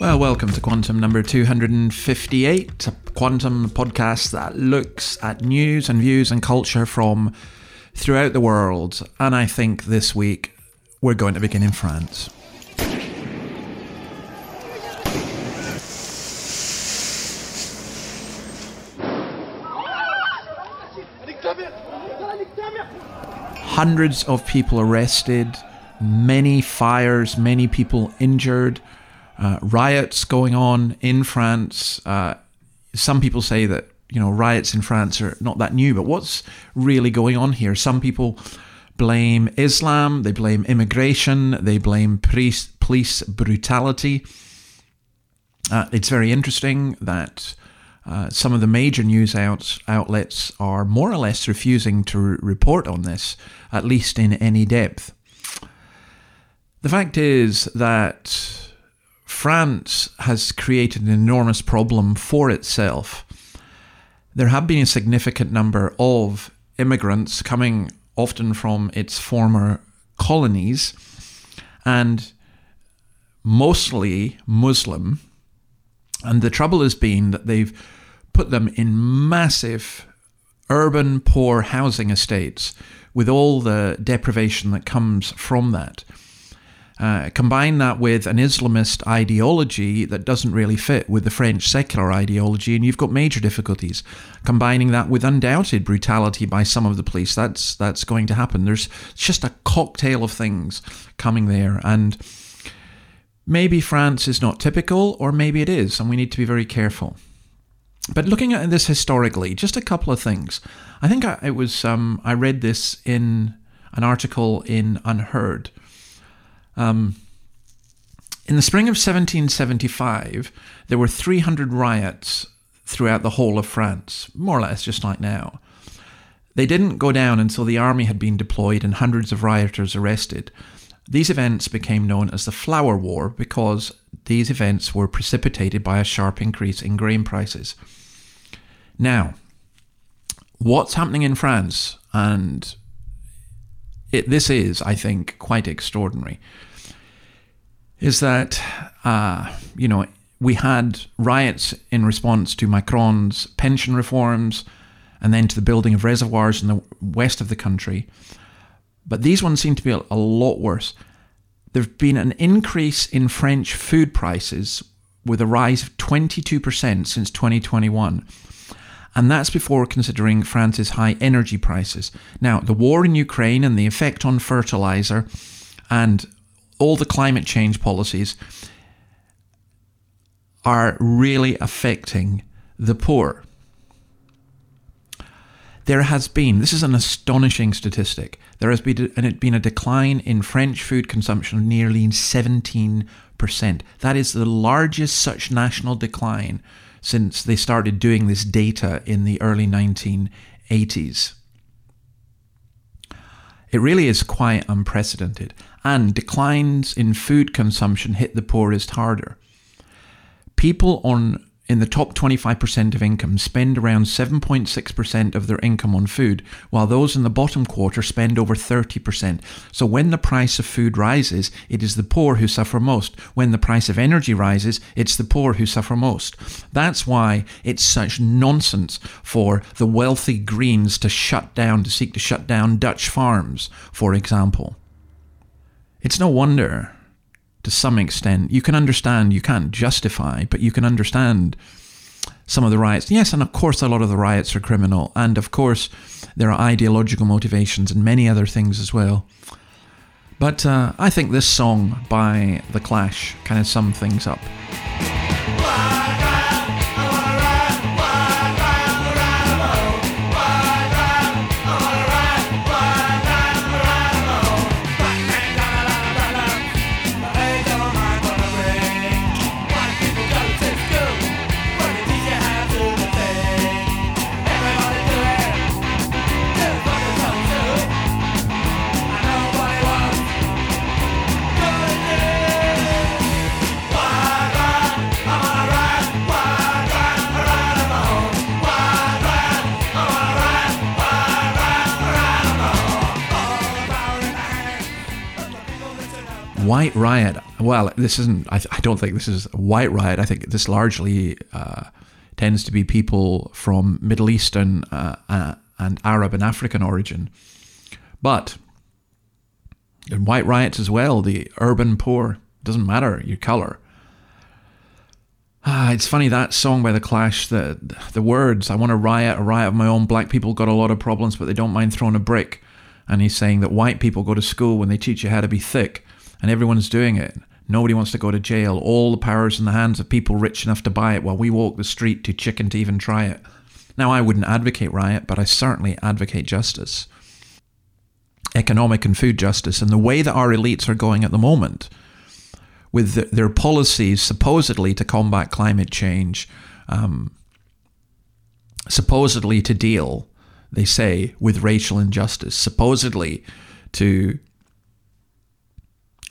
Well, welcome to Quantum number 258, a quantum podcast that looks at news and views and culture from throughout the world. And I think this week we're going to begin in France. Hundreds of people arrested, many fires, many people injured uh, riots going on in France. Uh, some people say that you know riots in France are not that new, but what's really going on here? Some people blame Islam, they blame immigration, they blame police, police brutality. Uh, it's very interesting that uh, some of the major news outlets are more or less refusing to re- report on this, at least in any depth. The fact is that France has created an enormous problem for itself. There have been a significant number of immigrants coming often from its former colonies and mostly Muslim. And the trouble has been that they've put them in massive urban poor housing estates with all the deprivation that comes from that. Uh, combine that with an Islamist ideology that doesn't really fit with the French secular ideology, and you've got major difficulties. Combining that with undoubted brutality by some of the police, that's that's going to happen. There's just a cocktail of things coming there, and maybe France is not typical, or maybe it is, and we need to be very careful. But looking at this historically, just a couple of things. I think I, it was um, I read this in an article in UnHerd um, in the spring of 1775, there were 300 riots throughout the whole of France, more or less just like now. They didn't go down until the army had been deployed and hundreds of rioters arrested. These events became known as the Flour War because these events were precipitated by a sharp increase in grain prices. Now, what's happening in France, and it, this is, I think, quite extraordinary is that, uh, you know, we had riots in response to Macron's pension reforms and then to the building of reservoirs in the west of the country. But these ones seem to be a, lot worse. There's been an increase in French food prices with a rise of 22% since 2021. And that's before considering France's high energy prices. Now, the war in Ukraine and the effect on fertilizer and all the climate change policies are really affecting the poor. There has been, this is an astonishing statistic, there has been been a decline in French food consumption of nearly 17%. That is the largest such national decline since they started doing this data in the early 1980s. It really is quite unprecedented, and declines in food consumption hit the poorest harder. People on in the top 25% of income spend around 7.6% of their income on food, while those in the bottom quarter spend over 30%. So when the price of food rises, it is the poor who suffer most. When the price of energy rises, it's the poor who suffer most. That's why it's such nonsense for the wealthy Greens to shut down, to seek to shut down Dutch farms, for example. It's no wonder to some extent. You can understand, you can't justify, but you can understand some of the riots. Yes, and of course, a lot of the riots are criminal. And of course, there are ideological motivations and many other things as well. But uh, I think this song by The Clash kind of sums things up. White riot. Well, this isn't. I, I don't think this is a white riot. I think this largely uh, tends to be people from Middle Eastern uh, uh, and Arab and African origin. But in white riots as well, the urban poor doesn't matter your color. Ah, it's funny that song by the Clash. The the words, "I want to riot, a riot of my own." Black people got a lot of problems, but they don't mind throwing a brick. And he's saying that white people go to school when they teach you how to be thick, and everyone's doing it. Nobody wants to go to jail. All the power's in the hands of people rich enough to buy it, while we walk the street too chicken to even try it. Now, I wouldn't advocate riot, but I certainly advocate justice, economic and food justice, and the way that our elites are going at the moment with the, their policies supposedly to combat climate change, um, supposedly to deal, they say, with racial injustice, supposedly to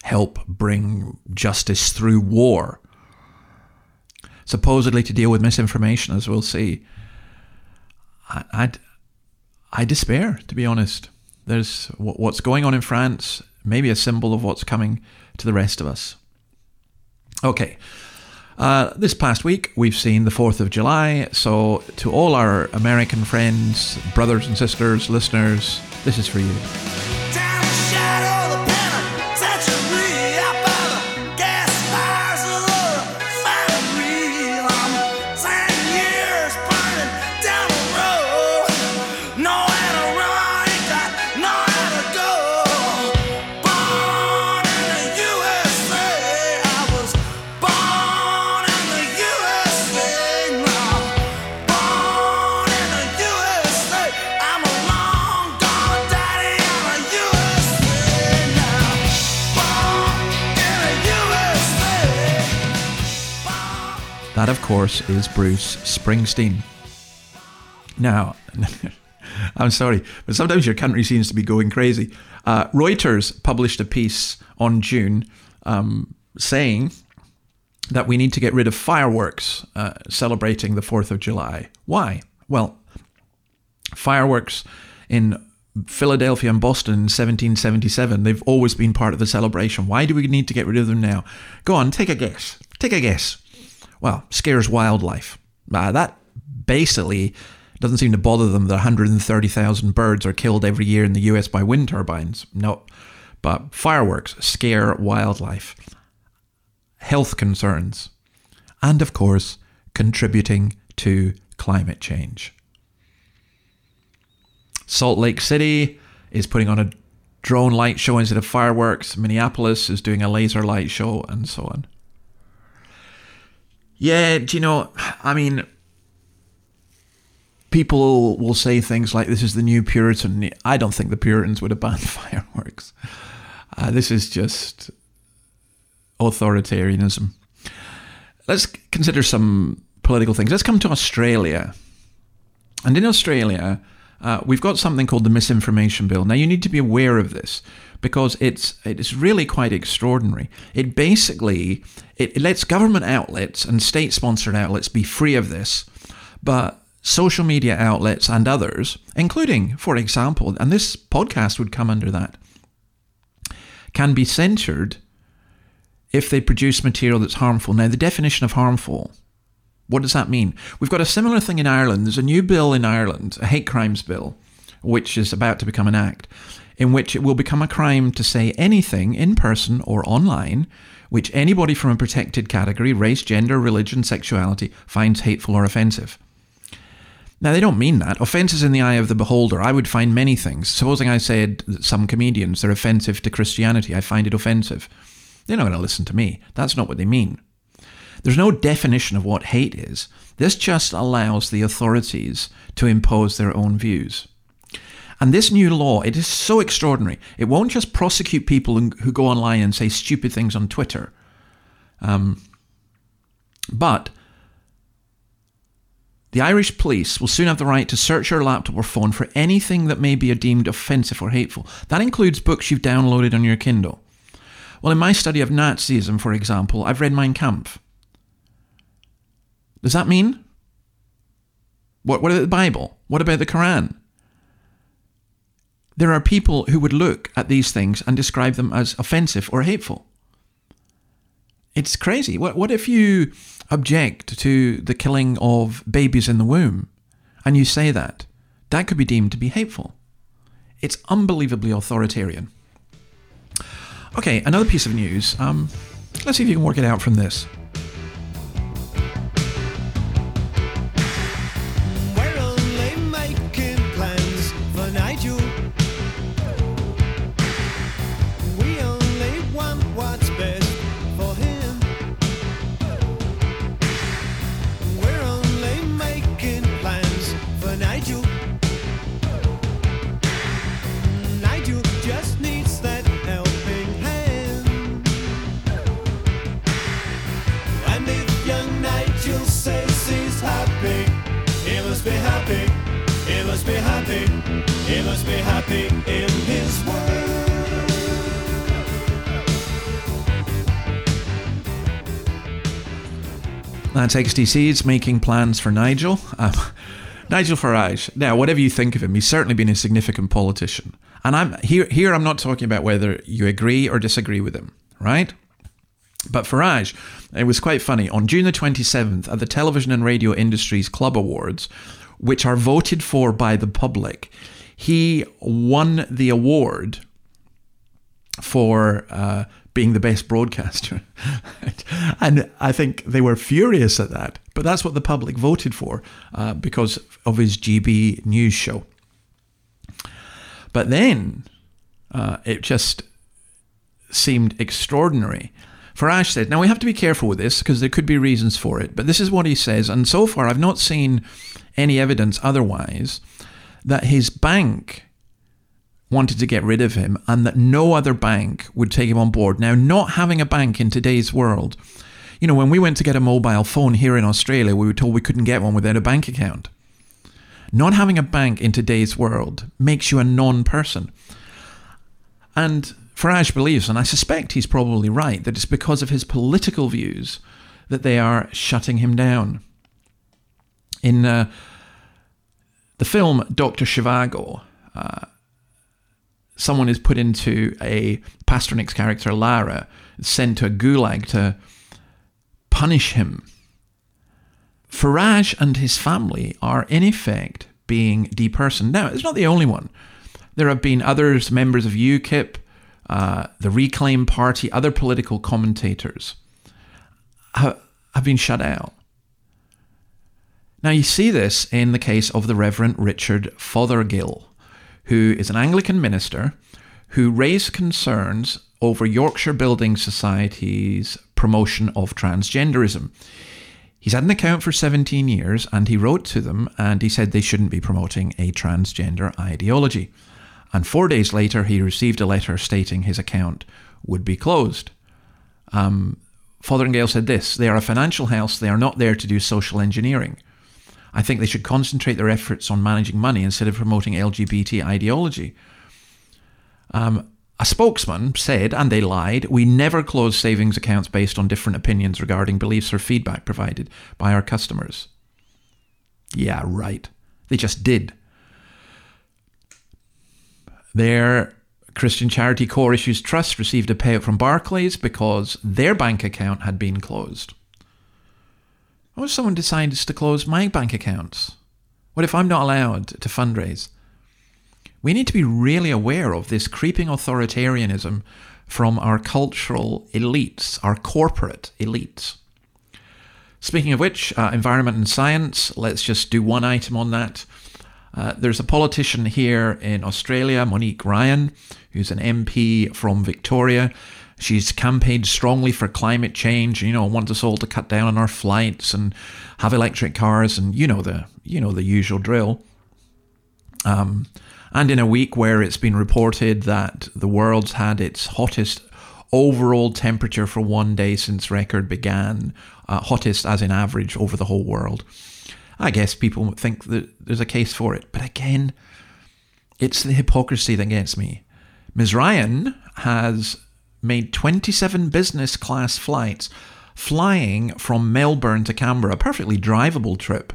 help bring justice through war, supposedly to deal with misinformation, as we'll see. I, I, I despair, to be honest. There's what's going on in France, maybe a symbol of what's coming to the rest of us. Okay. Uh, this past week, we've seen the 4th of July. So, to all our American friends, brothers and sisters, listeners, this is for you. Course, is Bruce Springsteen. Now, I'm sorry, but sometimes your country seems to be going crazy. Uh, Reuters published a piece on June um, saying that we need to get rid of fireworks uh, celebrating the 4th of July. Why? Well, fireworks in Philadelphia and Boston in 1777, they've always been part of the celebration. Why do we need to get rid of them now? Go on, take a guess. Take a guess well, scares wildlife. Uh, that basically doesn't seem to bother them that 130,000 birds are killed every year in the US by wind turbines. No. But fireworks scare wildlife. Health concerns. And of course, contributing to climate change. Salt Lake City is putting on a drone light show instead of fireworks. Minneapolis is doing a laser light show, and so on. Yeah, do you know? I mean, people will say things like, "This is the new Puritan." I don't think the Puritans would have banned fireworks. Uh, this is just authoritarianism. Let's consider some political things. Let's come to Australia. And in Australia, uh, we've got something called the Misinformation Bill. Now, you need to be aware of this because it's it's really quite extraordinary. It basically it, it lets government outlets and state-sponsored outlets be free of this, but social media outlets and others, including, for example, and this podcast would come under that, can be censored if they produce material that's harmful. Now, the definition of harmful. What does that mean? We've got a similar thing in Ireland. There's a new bill in Ireland, a hate crimes bill, which is about to become an act in which it will become a crime to say anything in person or online which anybody from a protected category, race, gender, religion, sexuality, finds hateful or offensive. Now, they don't mean that. Offense is in the eye of the beholder. I would find many things. Supposing I said that some comedians are offensive to Christianity, I find it offensive. They're not going to listen to me. That's not what they mean. There's no definition of what hate is. This just allows the authorities to impose their own views. And this new law, it is so extraordinary. It won't just prosecute people who go online and say stupid things on Twitter, um, but the Irish police will soon have the right to search your laptop or phone for anything that may be deemed offensive or hateful. That includes books you've downloaded on your Kindle. Well, in my study of Nazism, for example, I've read Mein Kampf. Does that mean? What, what about the Bible? What about the Quran? There are people who would look at these things and describe them as offensive or hateful. It's crazy. What, what if you object to the killing of babies in the womb and you say that? That could be deemed to be hateful. It's unbelievably authoritarian. Okay, another piece of news. Um, let's see if you can work it out from this. That's XTC's making plans for Nigel. Um, Nigel Farage. Now, whatever you think of him, he's certainly been a significant politician. And I'm here. Here, I'm not talking about whether you agree or disagree with him, right? But Farage, it was quite funny. On June the 27th, at the Television and Radio Industries Club Awards, which are voted for by the public, he won the award for uh, being the best broadcaster. and I think they were furious at that. But that's what the public voted for uh, because of his GB news show. But then uh, it just seemed extraordinary. Farage said, now we have to be careful with this because there could be reasons for it, but this is what he says. And so far, I've not seen any evidence otherwise that his bank wanted to get rid of him and that no other bank would take him on board. Now, not having a bank in today's world, you know, when we went to get a mobile phone here in Australia, we were told we couldn't get one without a bank account. Not having a bank in today's world makes you a non person. And Farage believes, and I suspect he's probably right, that it's because of his political views that they are shutting him down. In uh, the film Dr. Zhivago, uh, someone is put into a Pasternak's character, Lara, sent to a gulag to punish him. Farage and his family are, in effect, being depersoned. Now, it's not the only one. There have been others, members of UKIP, uh, the Reclaim Party, other political commentators ha- have been shut out. Now, you see this in the case of the Reverend Richard Fothergill, who is an Anglican minister who raised concerns over Yorkshire Building Society's promotion of transgenderism. He's had an account for 17 years and he wrote to them and he said they shouldn't be promoting a transgender ideology. And four days later, he received a letter stating his account would be closed. Um, said this They are a financial house, they are not there to do social engineering. I think they should concentrate their efforts on managing money instead of promoting LGBT ideology. Um, a spokesman said, and they lied, we never close savings accounts based on different opinions regarding beliefs or feedback provided by our customers. Yeah, right. They just did. Their Christian charity Core Issues Trust received a payout from Barclays because their bank account had been closed. What if someone decides to close my bank accounts? What if I'm not allowed to fundraise? We need to be really aware of this creeping authoritarianism from our cultural elites, our corporate elites. Speaking of which, uh, environment and science, let's just do one item on that. Uh, there's a politician here in Australia, Monique Ryan, who's an MP from Victoria. She's campaigned strongly for climate change, you know, wants us all to cut down on our flights and have electric cars, and you know the you know the usual drill. Um, and in a week where it's been reported that the world's had its hottest overall temperature for one day since record began, uh, hottest as in average over the whole world. I guess people think that there's a case for it. But again, it's the hypocrisy that gets me. Ms. Ryan has made 27 business class flights flying from Melbourne to Canberra, a perfectly drivable trip.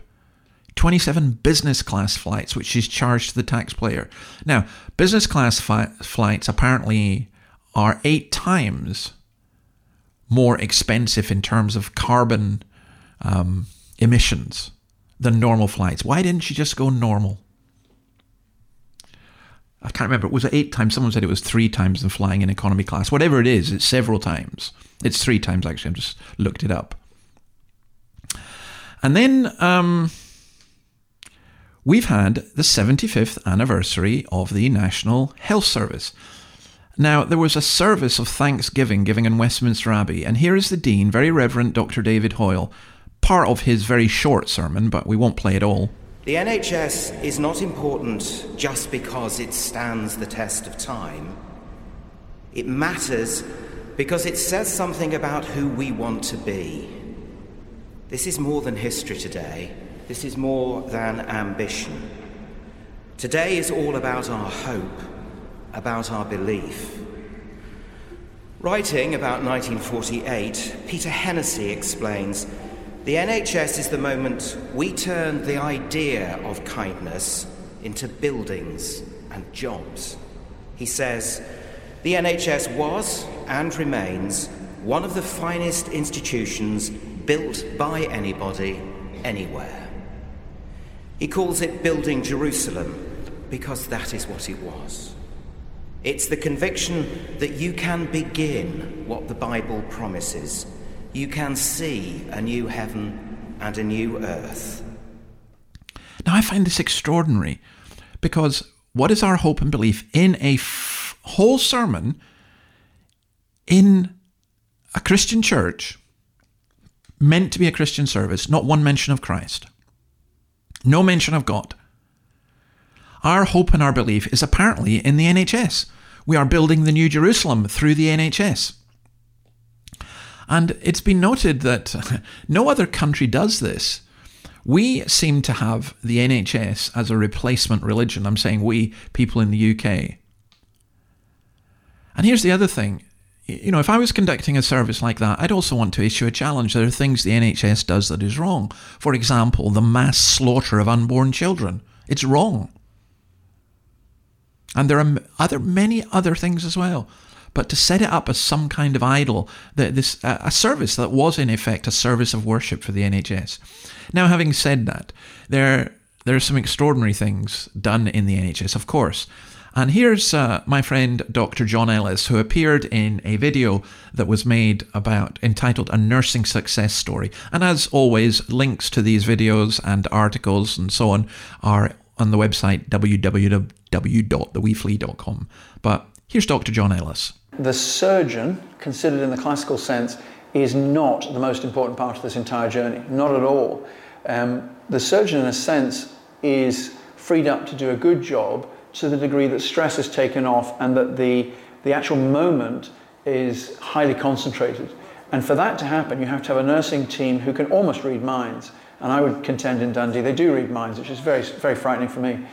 27 business class flights, which she's charged to the taxpayer. Now, business class fi- flights apparently are eight times more expensive in terms of carbon um, emissions than normal flights. Why didn't she just go normal? I can't remember. It was eight times? Someone said it was three times than flying in economy class. Whatever it is, it's several times. It's three times actually. I've just looked it up. And then um, we've had the 75th anniversary of the National Health Service. Now, there was a service of thanksgiving given in Westminster Abbey, and here is the Dean, Very Reverend Dr. David Hoyle, part of his very short sermon, but we won't play it all. The NHS is not important just because it stands the test of time. It matters because it says something about who we want to be. This is more than history today, this is more than ambition. Today is all about our hope, about our belief. Writing about 1948, Peter Hennessy explains the NHS is the moment we turn the idea of kindness into buildings and jobs. He says, the NHS was and remains one of the finest institutions built by anybody, anywhere. He calls it Building Jerusalem because that is what it was. It's the conviction that you can begin what the Bible promises you can see a new heaven and a new earth. Now, I find this extraordinary because what is our hope and belief in a f- whole sermon in a Christian church meant to be a Christian service, not one mention of Christ, no mention of God. Our hope and our belief is apparently in the NHS. We are building the New Jerusalem through the NHS. And it's been noted that no other country does this. We seem to have the NHS as a replacement religion. I'm saying we, people in the UK. And here's the other thing. You know, if I was conducting a service like that, I'd also want to issue a challenge. There are things the NHS does that is wrong. For example, the mass slaughter of unborn children. It's wrong. And there are other many other things as well but to set it up as some kind of idol, that this a service that was in effect a service of worship for the NHS. Now, having said that, there there are some extraordinary things done in the NHS, of course. And here's uh, my friend Dr. John Ellis, who appeared in a video that was made about entitled A Nursing Success Story. And as always, links to these videos and articles and so on are on the website www.theweeflea.com. But here's Dr. John Ellis. The surgeon, considered in the classical sense, is not the most important part of this entire journey, not at all. Um, the surgeon, in a sense, is freed up to do a good job to the degree that stress is taken off and that the, the actual moment is highly concentrated. And for that to happen, you have to have a nursing team who can almost read minds. And I would contend in Dundee they do read minds, which is very, very frightening for me.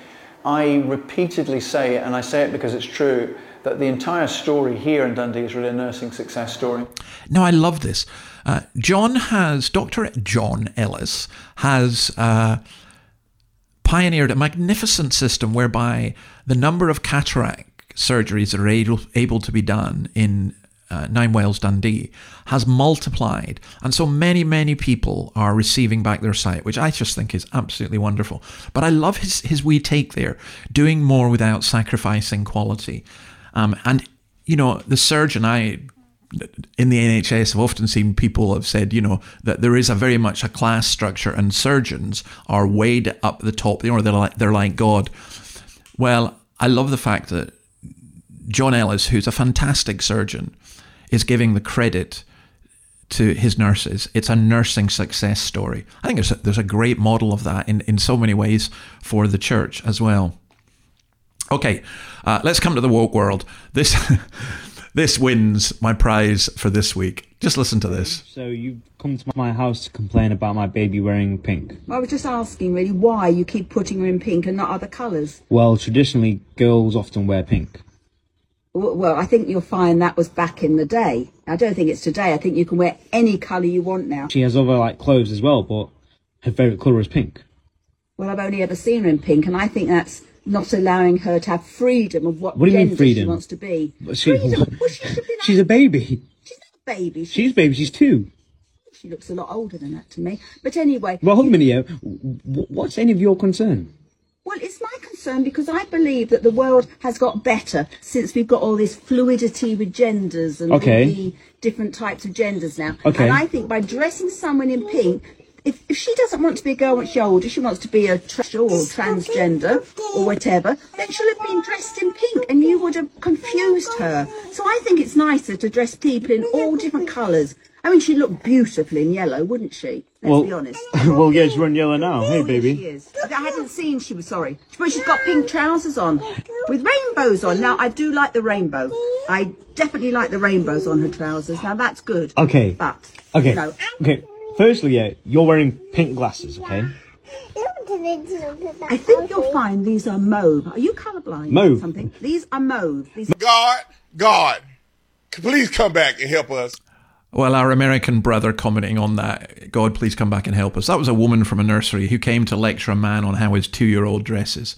I repeatedly say, and I say it because it's true, that the entire story here in Dundee is really a nursing success story. Now, I love this. Uh, John has, Dr. John Ellis has uh, pioneered a magnificent system whereby the number of cataract surgeries that are able, able to be done in uh, Ninewells Dundee has multiplied. And so many, many people are receiving back their sight, which I just think is absolutely wonderful. But I love his, his wee take there, doing more without sacrificing quality. Um, and, you know, the surgeon, I in the NHS, I've often seen people have said, you know, that there is a very much a class structure, and surgeons are weighed up the top. You know, they're like they're like God. Well, I love the fact that John Ellis, who's a fantastic surgeon, is giving the credit to his nurses. It's a nursing success story. I think there's a, there's a great model of that in, in so many ways for the church as well. Okay, uh, let's come to the woke world. This this wins my prize for this week. Just listen to this. So you've come to my house to complain about my baby wearing pink. I was just asking really why you keep putting her in pink and not other colours. Well, traditionally girls often wear pink. Well, I think you'll find that was back in the day. I don't think it's today. I think you can wear any colour you want now. She has other like clothes as well, but her favourite colour is pink. Well, I've only ever seen her in pink, and I think that's not allowing her to have freedom of what, What do you mean freedom? she wants to be. She- freedom. Well, she should be She's a baby. She's not a baby. She, She's baby. She's two. she looks a lot older than that to me. But anyway, Well, hold a minute What's any of your concern? Well, it's my concern because I believe that the world has got better since we've got all this fluidity with genders and Okay. all the different types of genders now. Okay. And I think by dressing someone in pink, if, if she doesn't want to be a girl when she's older, she wants to be a trash or transgender or whatever, then she'll have been dressed in pink and you would have confused her. So I think it's nicer to dress people in all different colours. I mean, she'd look beautiful in yellow, wouldn't she? Let's well, be honest. well, yeah, she's wearing yellow now. Hey, She baby. is. I hadn't seen she was sorry. But she's got pink trousers on with rainbows on. Now I do like the rainbow. I definitely like the rainbows on her trousers. Now that's good. Okay. But Okay. you know, Okay. Firstly, yeah, you're wearing pink glasses, okay? I think you'll find these are mauve. Are you colourblind? or Mauve. Something. These are mauve. These God, God, please come back and help us. Well, our American brother commenting on that, God, please come back and help us. That was a woman from a nursery who came to lecture a man on how his two year old dresses.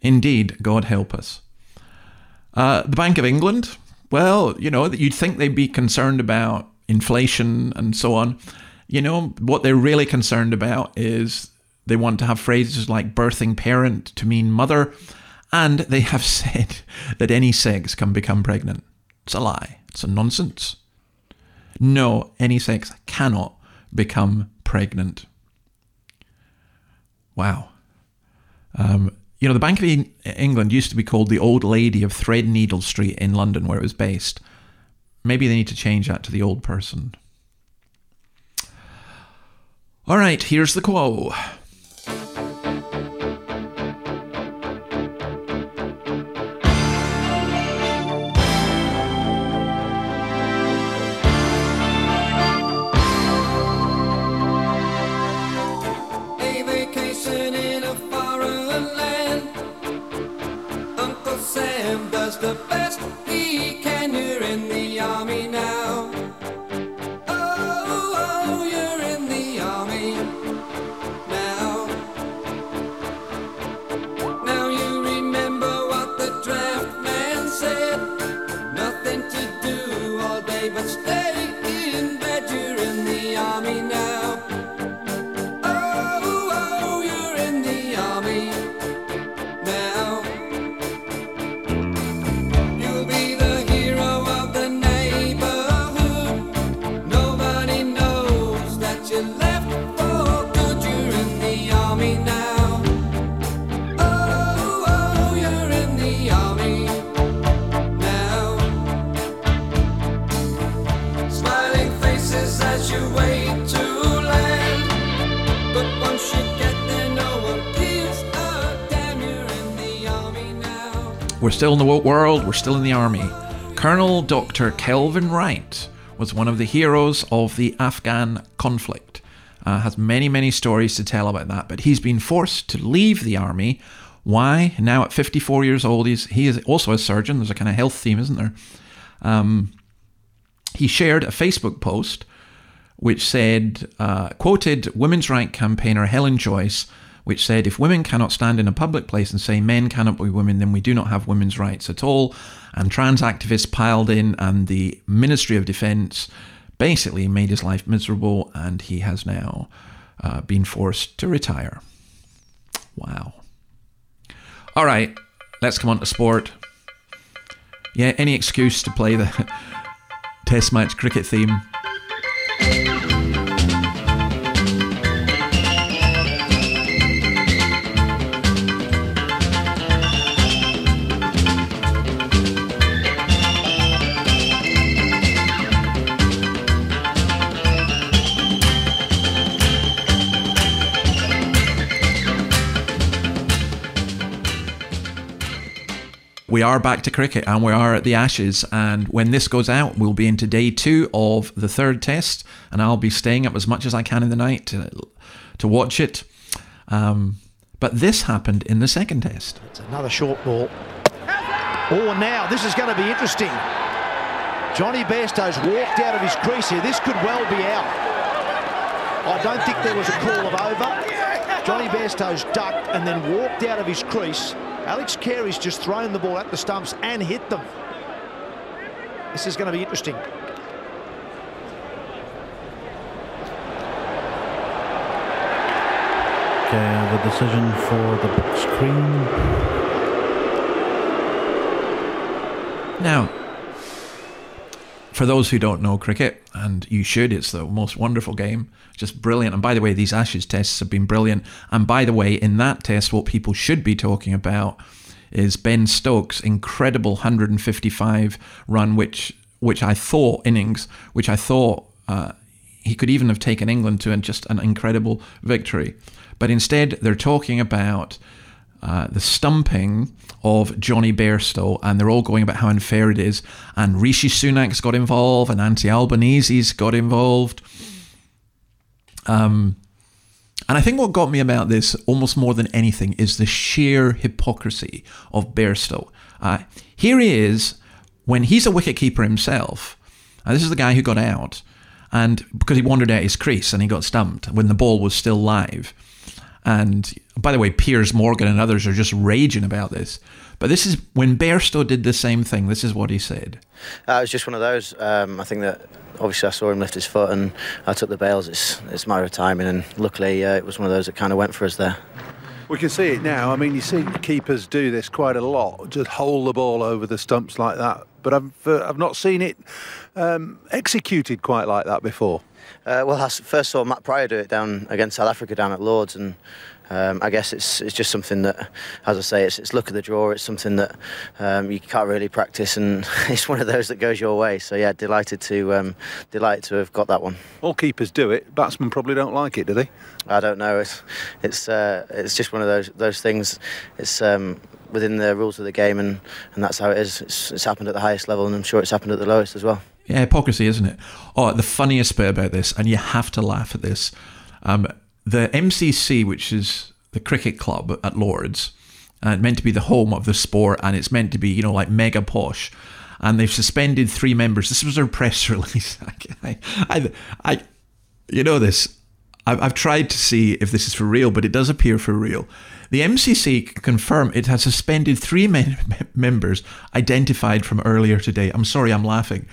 Indeed, God help us. Uh, the Bank of England, well, you know, you'd think they'd be concerned about inflation and so on. You know, what they're really concerned about is they want to have phrases like birthing parent to mean mother, and they have said that any sex can become pregnant. It's a lie. It's a nonsense. No, any sex cannot become pregnant. Wow. Um, you know, the Bank of England used to be called the Old Lady of Threadneedle Street in London, where it was based. Maybe they need to change that to the old person. All right, here's the quo. Still in the world, we're still in the army. Colonel Dr. Kelvin Wright was one of the heroes of the Afghan conflict. Uh, has many, many stories to tell about that, but he's been forced to leave the army. Why? Now at 54 years old, he's, he is also a surgeon. There's a kind of health theme, isn't there? Um, he shared a Facebook post which said, uh, quoted women's right campaigner Helen Joyce, which said, if women cannot stand in a public place and say men cannot be women, then we do not have women's rights at all. And trans activists piled in, and the Ministry of Defense basically made his life miserable, and he has now uh, been forced to retire. Wow. All right, let's come on to sport. Yeah, any excuse to play the test match cricket theme. We are back to cricket and we are at the Ashes. And when this goes out, we'll be into day two of the third test. And I'll be staying up as much as I can in the night to, to watch it. Um, but this happened in the second test. It's another short ball. Oh, now this is going to be interesting. Jonny Bairstow's walked out of his crease here. This could well be out. I don't think there was a call of over. Jonny Bairstow's ducked and then walked out of his crease. Alex Carey's just thrown the ball at the stumps and hit them. This is going to be interesting. Okay, the decision for the screen. Now, for those who don't know cricket, and you should, it's the most wonderful game, just brilliant. And by the way, these Ashes tests have been brilliant. And by the way, in that test, what people should be talking about is Ben Stokes' incredible 155 run, which which I thought innings, which I thought uh, he could even have taken England to just an incredible victory. But instead, they're talking about uh, the stumping of Jonny Bairstow, and they're all going about how unfair it is. And Rishi Sunak's got involved, and Anthony Albanese's got involved. Um, and I think what got me about this almost more than anything is the sheer hypocrisy of Bairstow. Uh, here he is when he's a wicketkeeper himself. And this is the guy who got out, and because he wandered out his crease and he got stumped when the ball was still live. And by the way, Piers Morgan and others are just raging about this. But this is when Bairstow did the same thing. This is what he said. Uh, it was just one of those. Um, I think that obviously I saw him lift his foot and I took the bails. It's, it's a matter of timing, and luckily uh, it was one of those that kind of went for us there. We can see it now. I mean, you see keepers do this quite a lot, just hold the ball over the stumps like that. But I've uh, I've not seen it um, executed quite like that before. Uh, well, I first saw Matt Prior do it down against South Africa down at Lords, and um, I guess it's it's just something that, as I say, it's, it's luck of the draw. It's something that um, you can't really practice, and it's one of those that goes your way. So yeah, delighted to um, delighted to have got that one. All keepers do it. Batsmen probably don't like it, do they? I don't know. It's it's uh, it's just one of those those things. It's um, within the rules of the game, and, and that's how it is. It's, it's happened at the highest level, and I'm sure it's happened at the lowest as well. Yeah, hypocrisy, isn't it? Oh, the funniest bit about this, and you have to laugh at this. Um, the MCC, which is the cricket club at Lords, and meant to be the home of the sport, and it's meant to be, you know, like mega posh. And they've suspended three members. This was their press release. I, I, I, you know this. I've, I've tried to see if this is for real, but it does appear for real. The MCC confirmed it has suspended three men- members identified from earlier today. I'm sorry, I'm laughing.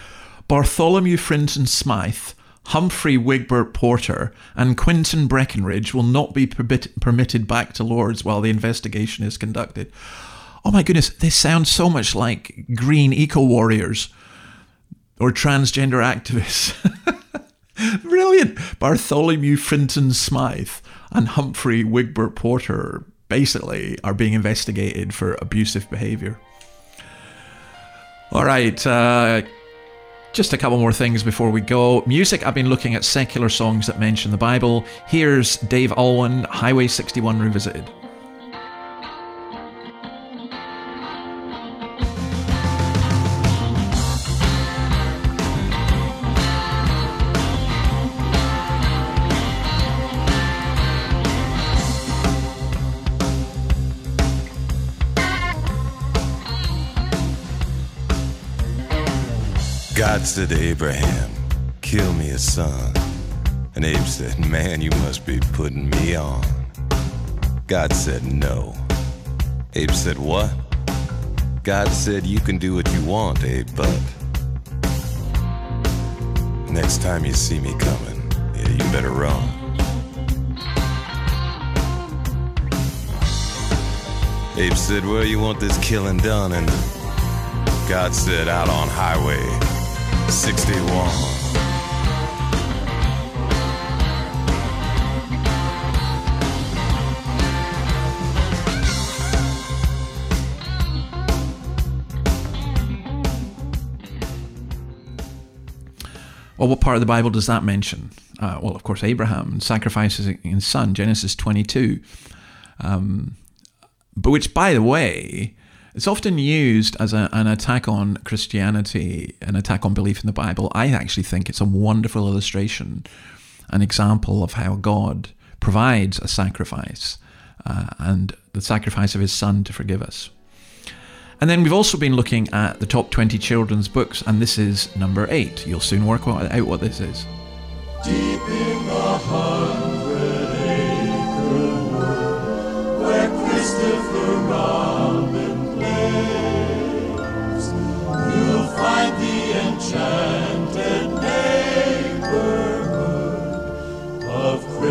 Bartholomew Frinton Smythe, Humphrey Wigbert Porter, and Quinton Breckenridge will not be permit- permitted back to Lords while the investigation is conducted. Oh my goodness, they sound so much like green eco warriors or transgender activists. Brilliant. Bartholomew Frinton Smythe and Humphrey Wigbert Porter basically are being investigated for abusive behavior. All right, uh, just a couple more things before we go. Music, I've been looking at secular songs that mention the Bible. Here's Dave Alvin, Highway 61 Revisited. God said to Abraham, Kill me a son. And Abe said, Man, you must be putting me on. God said, No. Abe said, What? God said, You can do what you want, Abe, but next time you see me coming, yeah, you better run. Abe said, Where you want this killing done? And God said, Out on highway 61. Well, what part of the Bible does that mention? Uh, well, of course, Abraham sacrifices his son, Genesis 22. Um, but which, by the way, it's often used as a, an attack on Christianity, an attack on belief in the Bible. I actually think it's a wonderful illustration, an example of how God provides a sacrifice uh, and the sacrifice of his son to forgive us. And then we've also been looking at the top 20 children's books, and this is number eight. You'll soon work out what this is.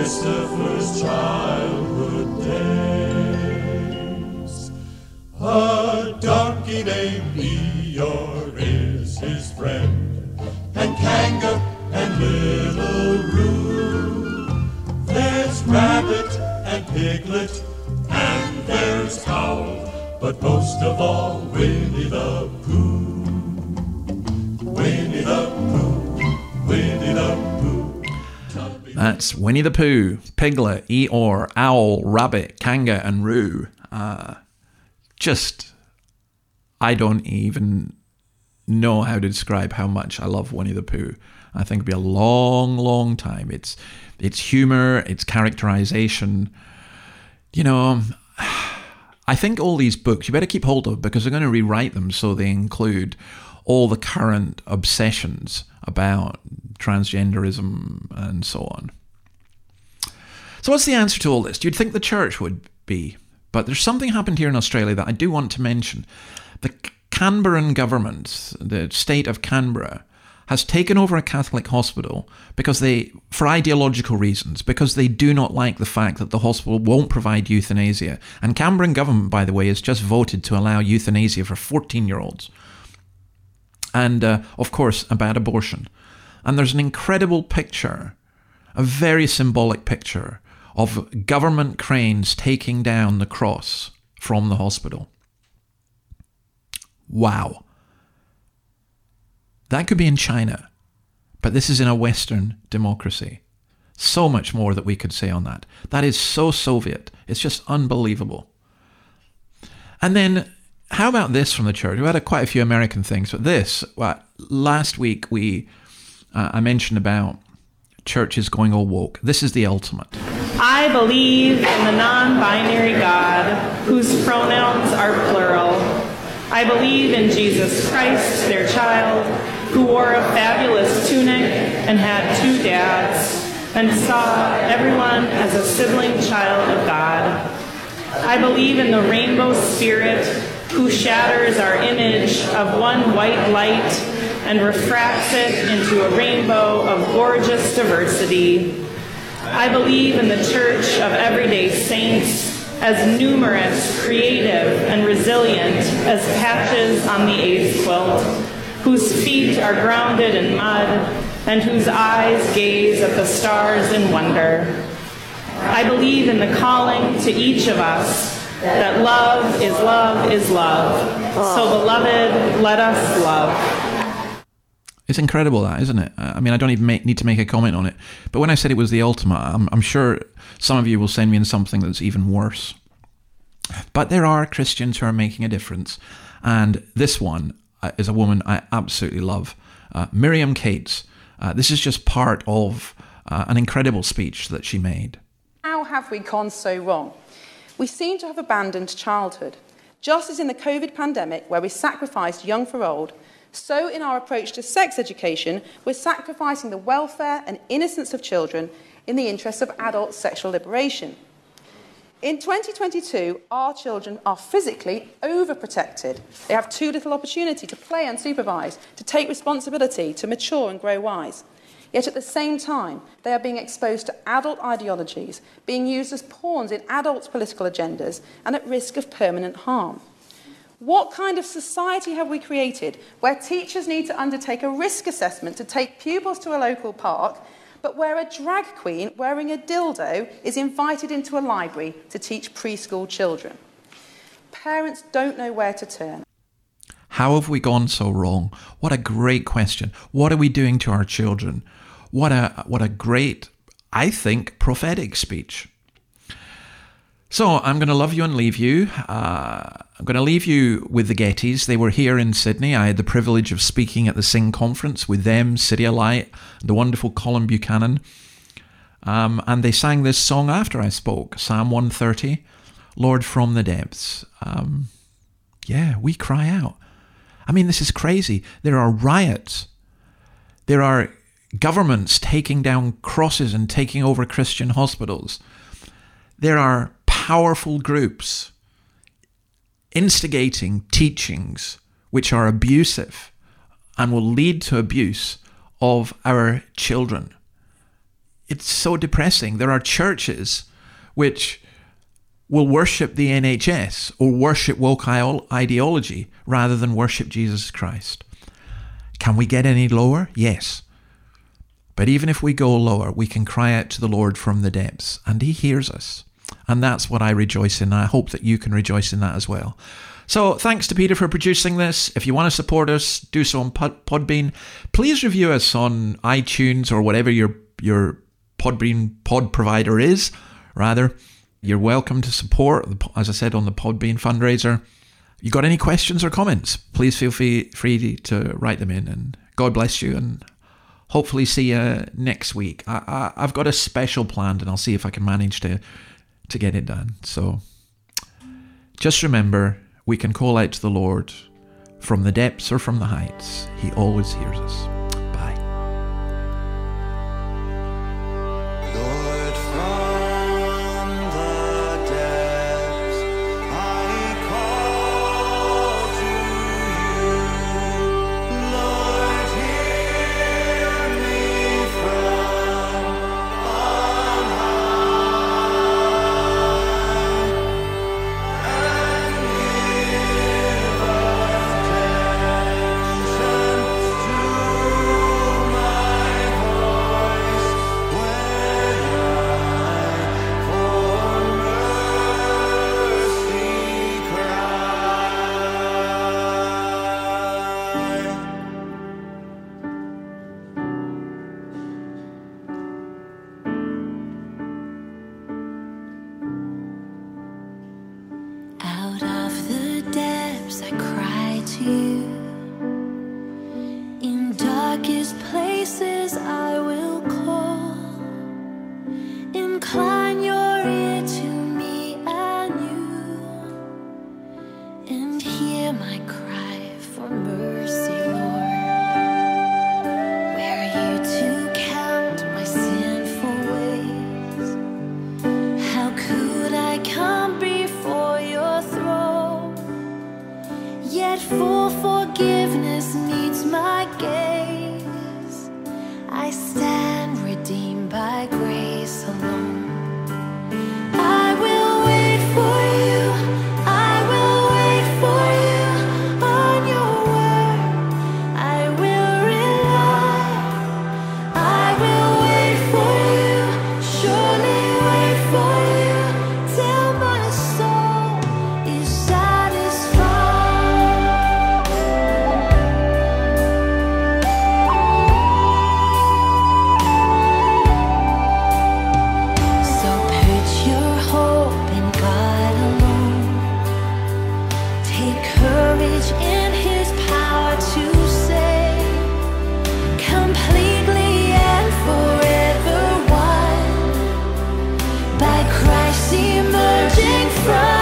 Christopher's childhood days. A donkey named Eeyore is his friend, and Kanga and Little Roo. There's Rabbit and Piglet, and there's Owl, but most of all Winnie the Pooh. Winnie the Pooh, Winnie the Pooh. That's Winnie the Pooh, Piglet, Eeyore, Owl, Rabbit, Kanga, and Roo. Uh, just, I don't even know how to describe how much I love Winnie the Pooh. I think it'll be a long, long time. It's its humor, its characterization. You know, I think all these books you better keep hold of because they're going to rewrite them so they include all the current obsessions about transgenderism and so on. So, what's the answer to all this? You'd think the church would be, but there's something happened here in Australia that I do want to mention. The Canberran government, the state of Canberra, has taken over a Catholic hospital because they, for ideological reasons, because they do not like the fact that the hospital won't provide euthanasia. And Canberran government, by the way, has just voted to allow euthanasia for 14 year olds. And uh, of course, about abortion. And there's an incredible picture, a very symbolic picture of government cranes taking down the cross from the hospital. Wow. That could be in China, but this is in a Western democracy. So much more that we could say on that. That is so Soviet. It's just unbelievable. And then, how about this from the church? We had a, quite a few American things, but this, well, last week we, uh, I mentioned about churches going all woke. This is the ultimate. I believe in the non binary God whose pronouns are plural. I believe in Jesus Christ, their child, who wore a fabulous tunic and had two dads, and saw everyone as a sibling child of God. I believe in the rainbow spirit who shatters our image of one white light and refracts it into a rainbow of gorgeous diversity. I believe in the church of everyday saints as numerous, creative, and resilient as patches on the AIDS quilt, whose feet are grounded in mud and whose eyes gaze at the stars in wonder. I believe in the calling to each of us that love is love is love. So, beloved, let us love. It's incredible, that isn't it? I mean, I don't even make, need to make a comment on it. But when I said it was the ultimate, I'm, I'm sure some of you will send me in something that's even worse. But there are Christians who are making a difference, and this one uh, is a woman I absolutely love, uh, Miriam Cates. Uh, this is just part of uh, an incredible speech that she made. How have we gone so wrong? We seem to have abandoned childhood. Just as in the COVID pandemic, where we sacrificed young for old, so in our approach to sex education, we're sacrificing the welfare and innocence of children in the interests of adult sexual liberation. In 2022, our children are physically overprotected. They have too little opportunity to play unsupervised, to take responsibility, to mature and grow wise. Yet at the same time, they are being exposed to adult ideologies, being used as pawns in adults' political agendas, and at risk of permanent harm. What kind of society have we created where teachers need to undertake a risk assessment to take pupils to a local park, but where a drag queen wearing a dildo is invited into a library to teach preschool children? Parents don't know where to turn. How have we gone so wrong? What a great question. What are we doing to our children? What a what a great, I think, prophetic speech. So I'm going to love you and leave you. Uh, I'm going to leave you with the Gettys. They were here in Sydney. I had the privilege of speaking at the Sing conference with them, City Light, the wonderful Colin Buchanan. Um, and they sang this song after I spoke, Psalm 130, Lord from the depths. Um, yeah, we cry out. I mean, this is crazy. There are riots. There are governments taking down crosses and taking over Christian hospitals. There are powerful groups instigating teachings which are abusive and will lead to abuse of our children. It's so depressing. There are churches which will worship the NHS or worship woke ideology rather than worship Jesus Christ. Can we get any lower? Yes. But even if we go lower, we can cry out to the Lord from the depths, and He hears us. And that's what I rejoice in. I hope that you can rejoice in that as well. So thanks to Peter for producing this. If you want to support us, do so on Podbean. Please review us on iTunes or whatever your your Podbean pod provider is. Rather, you're welcome to support, as I said, on the Podbean fundraiser. You got any questions or comments? Please feel free, free to write them in. And God bless you. And hopefully see you next week. I, I, I've got a special planned, and I'll see if I can manage to to get it done. So just remember we can call out to the Lord from the depths or from the heights. He always hears us. searching from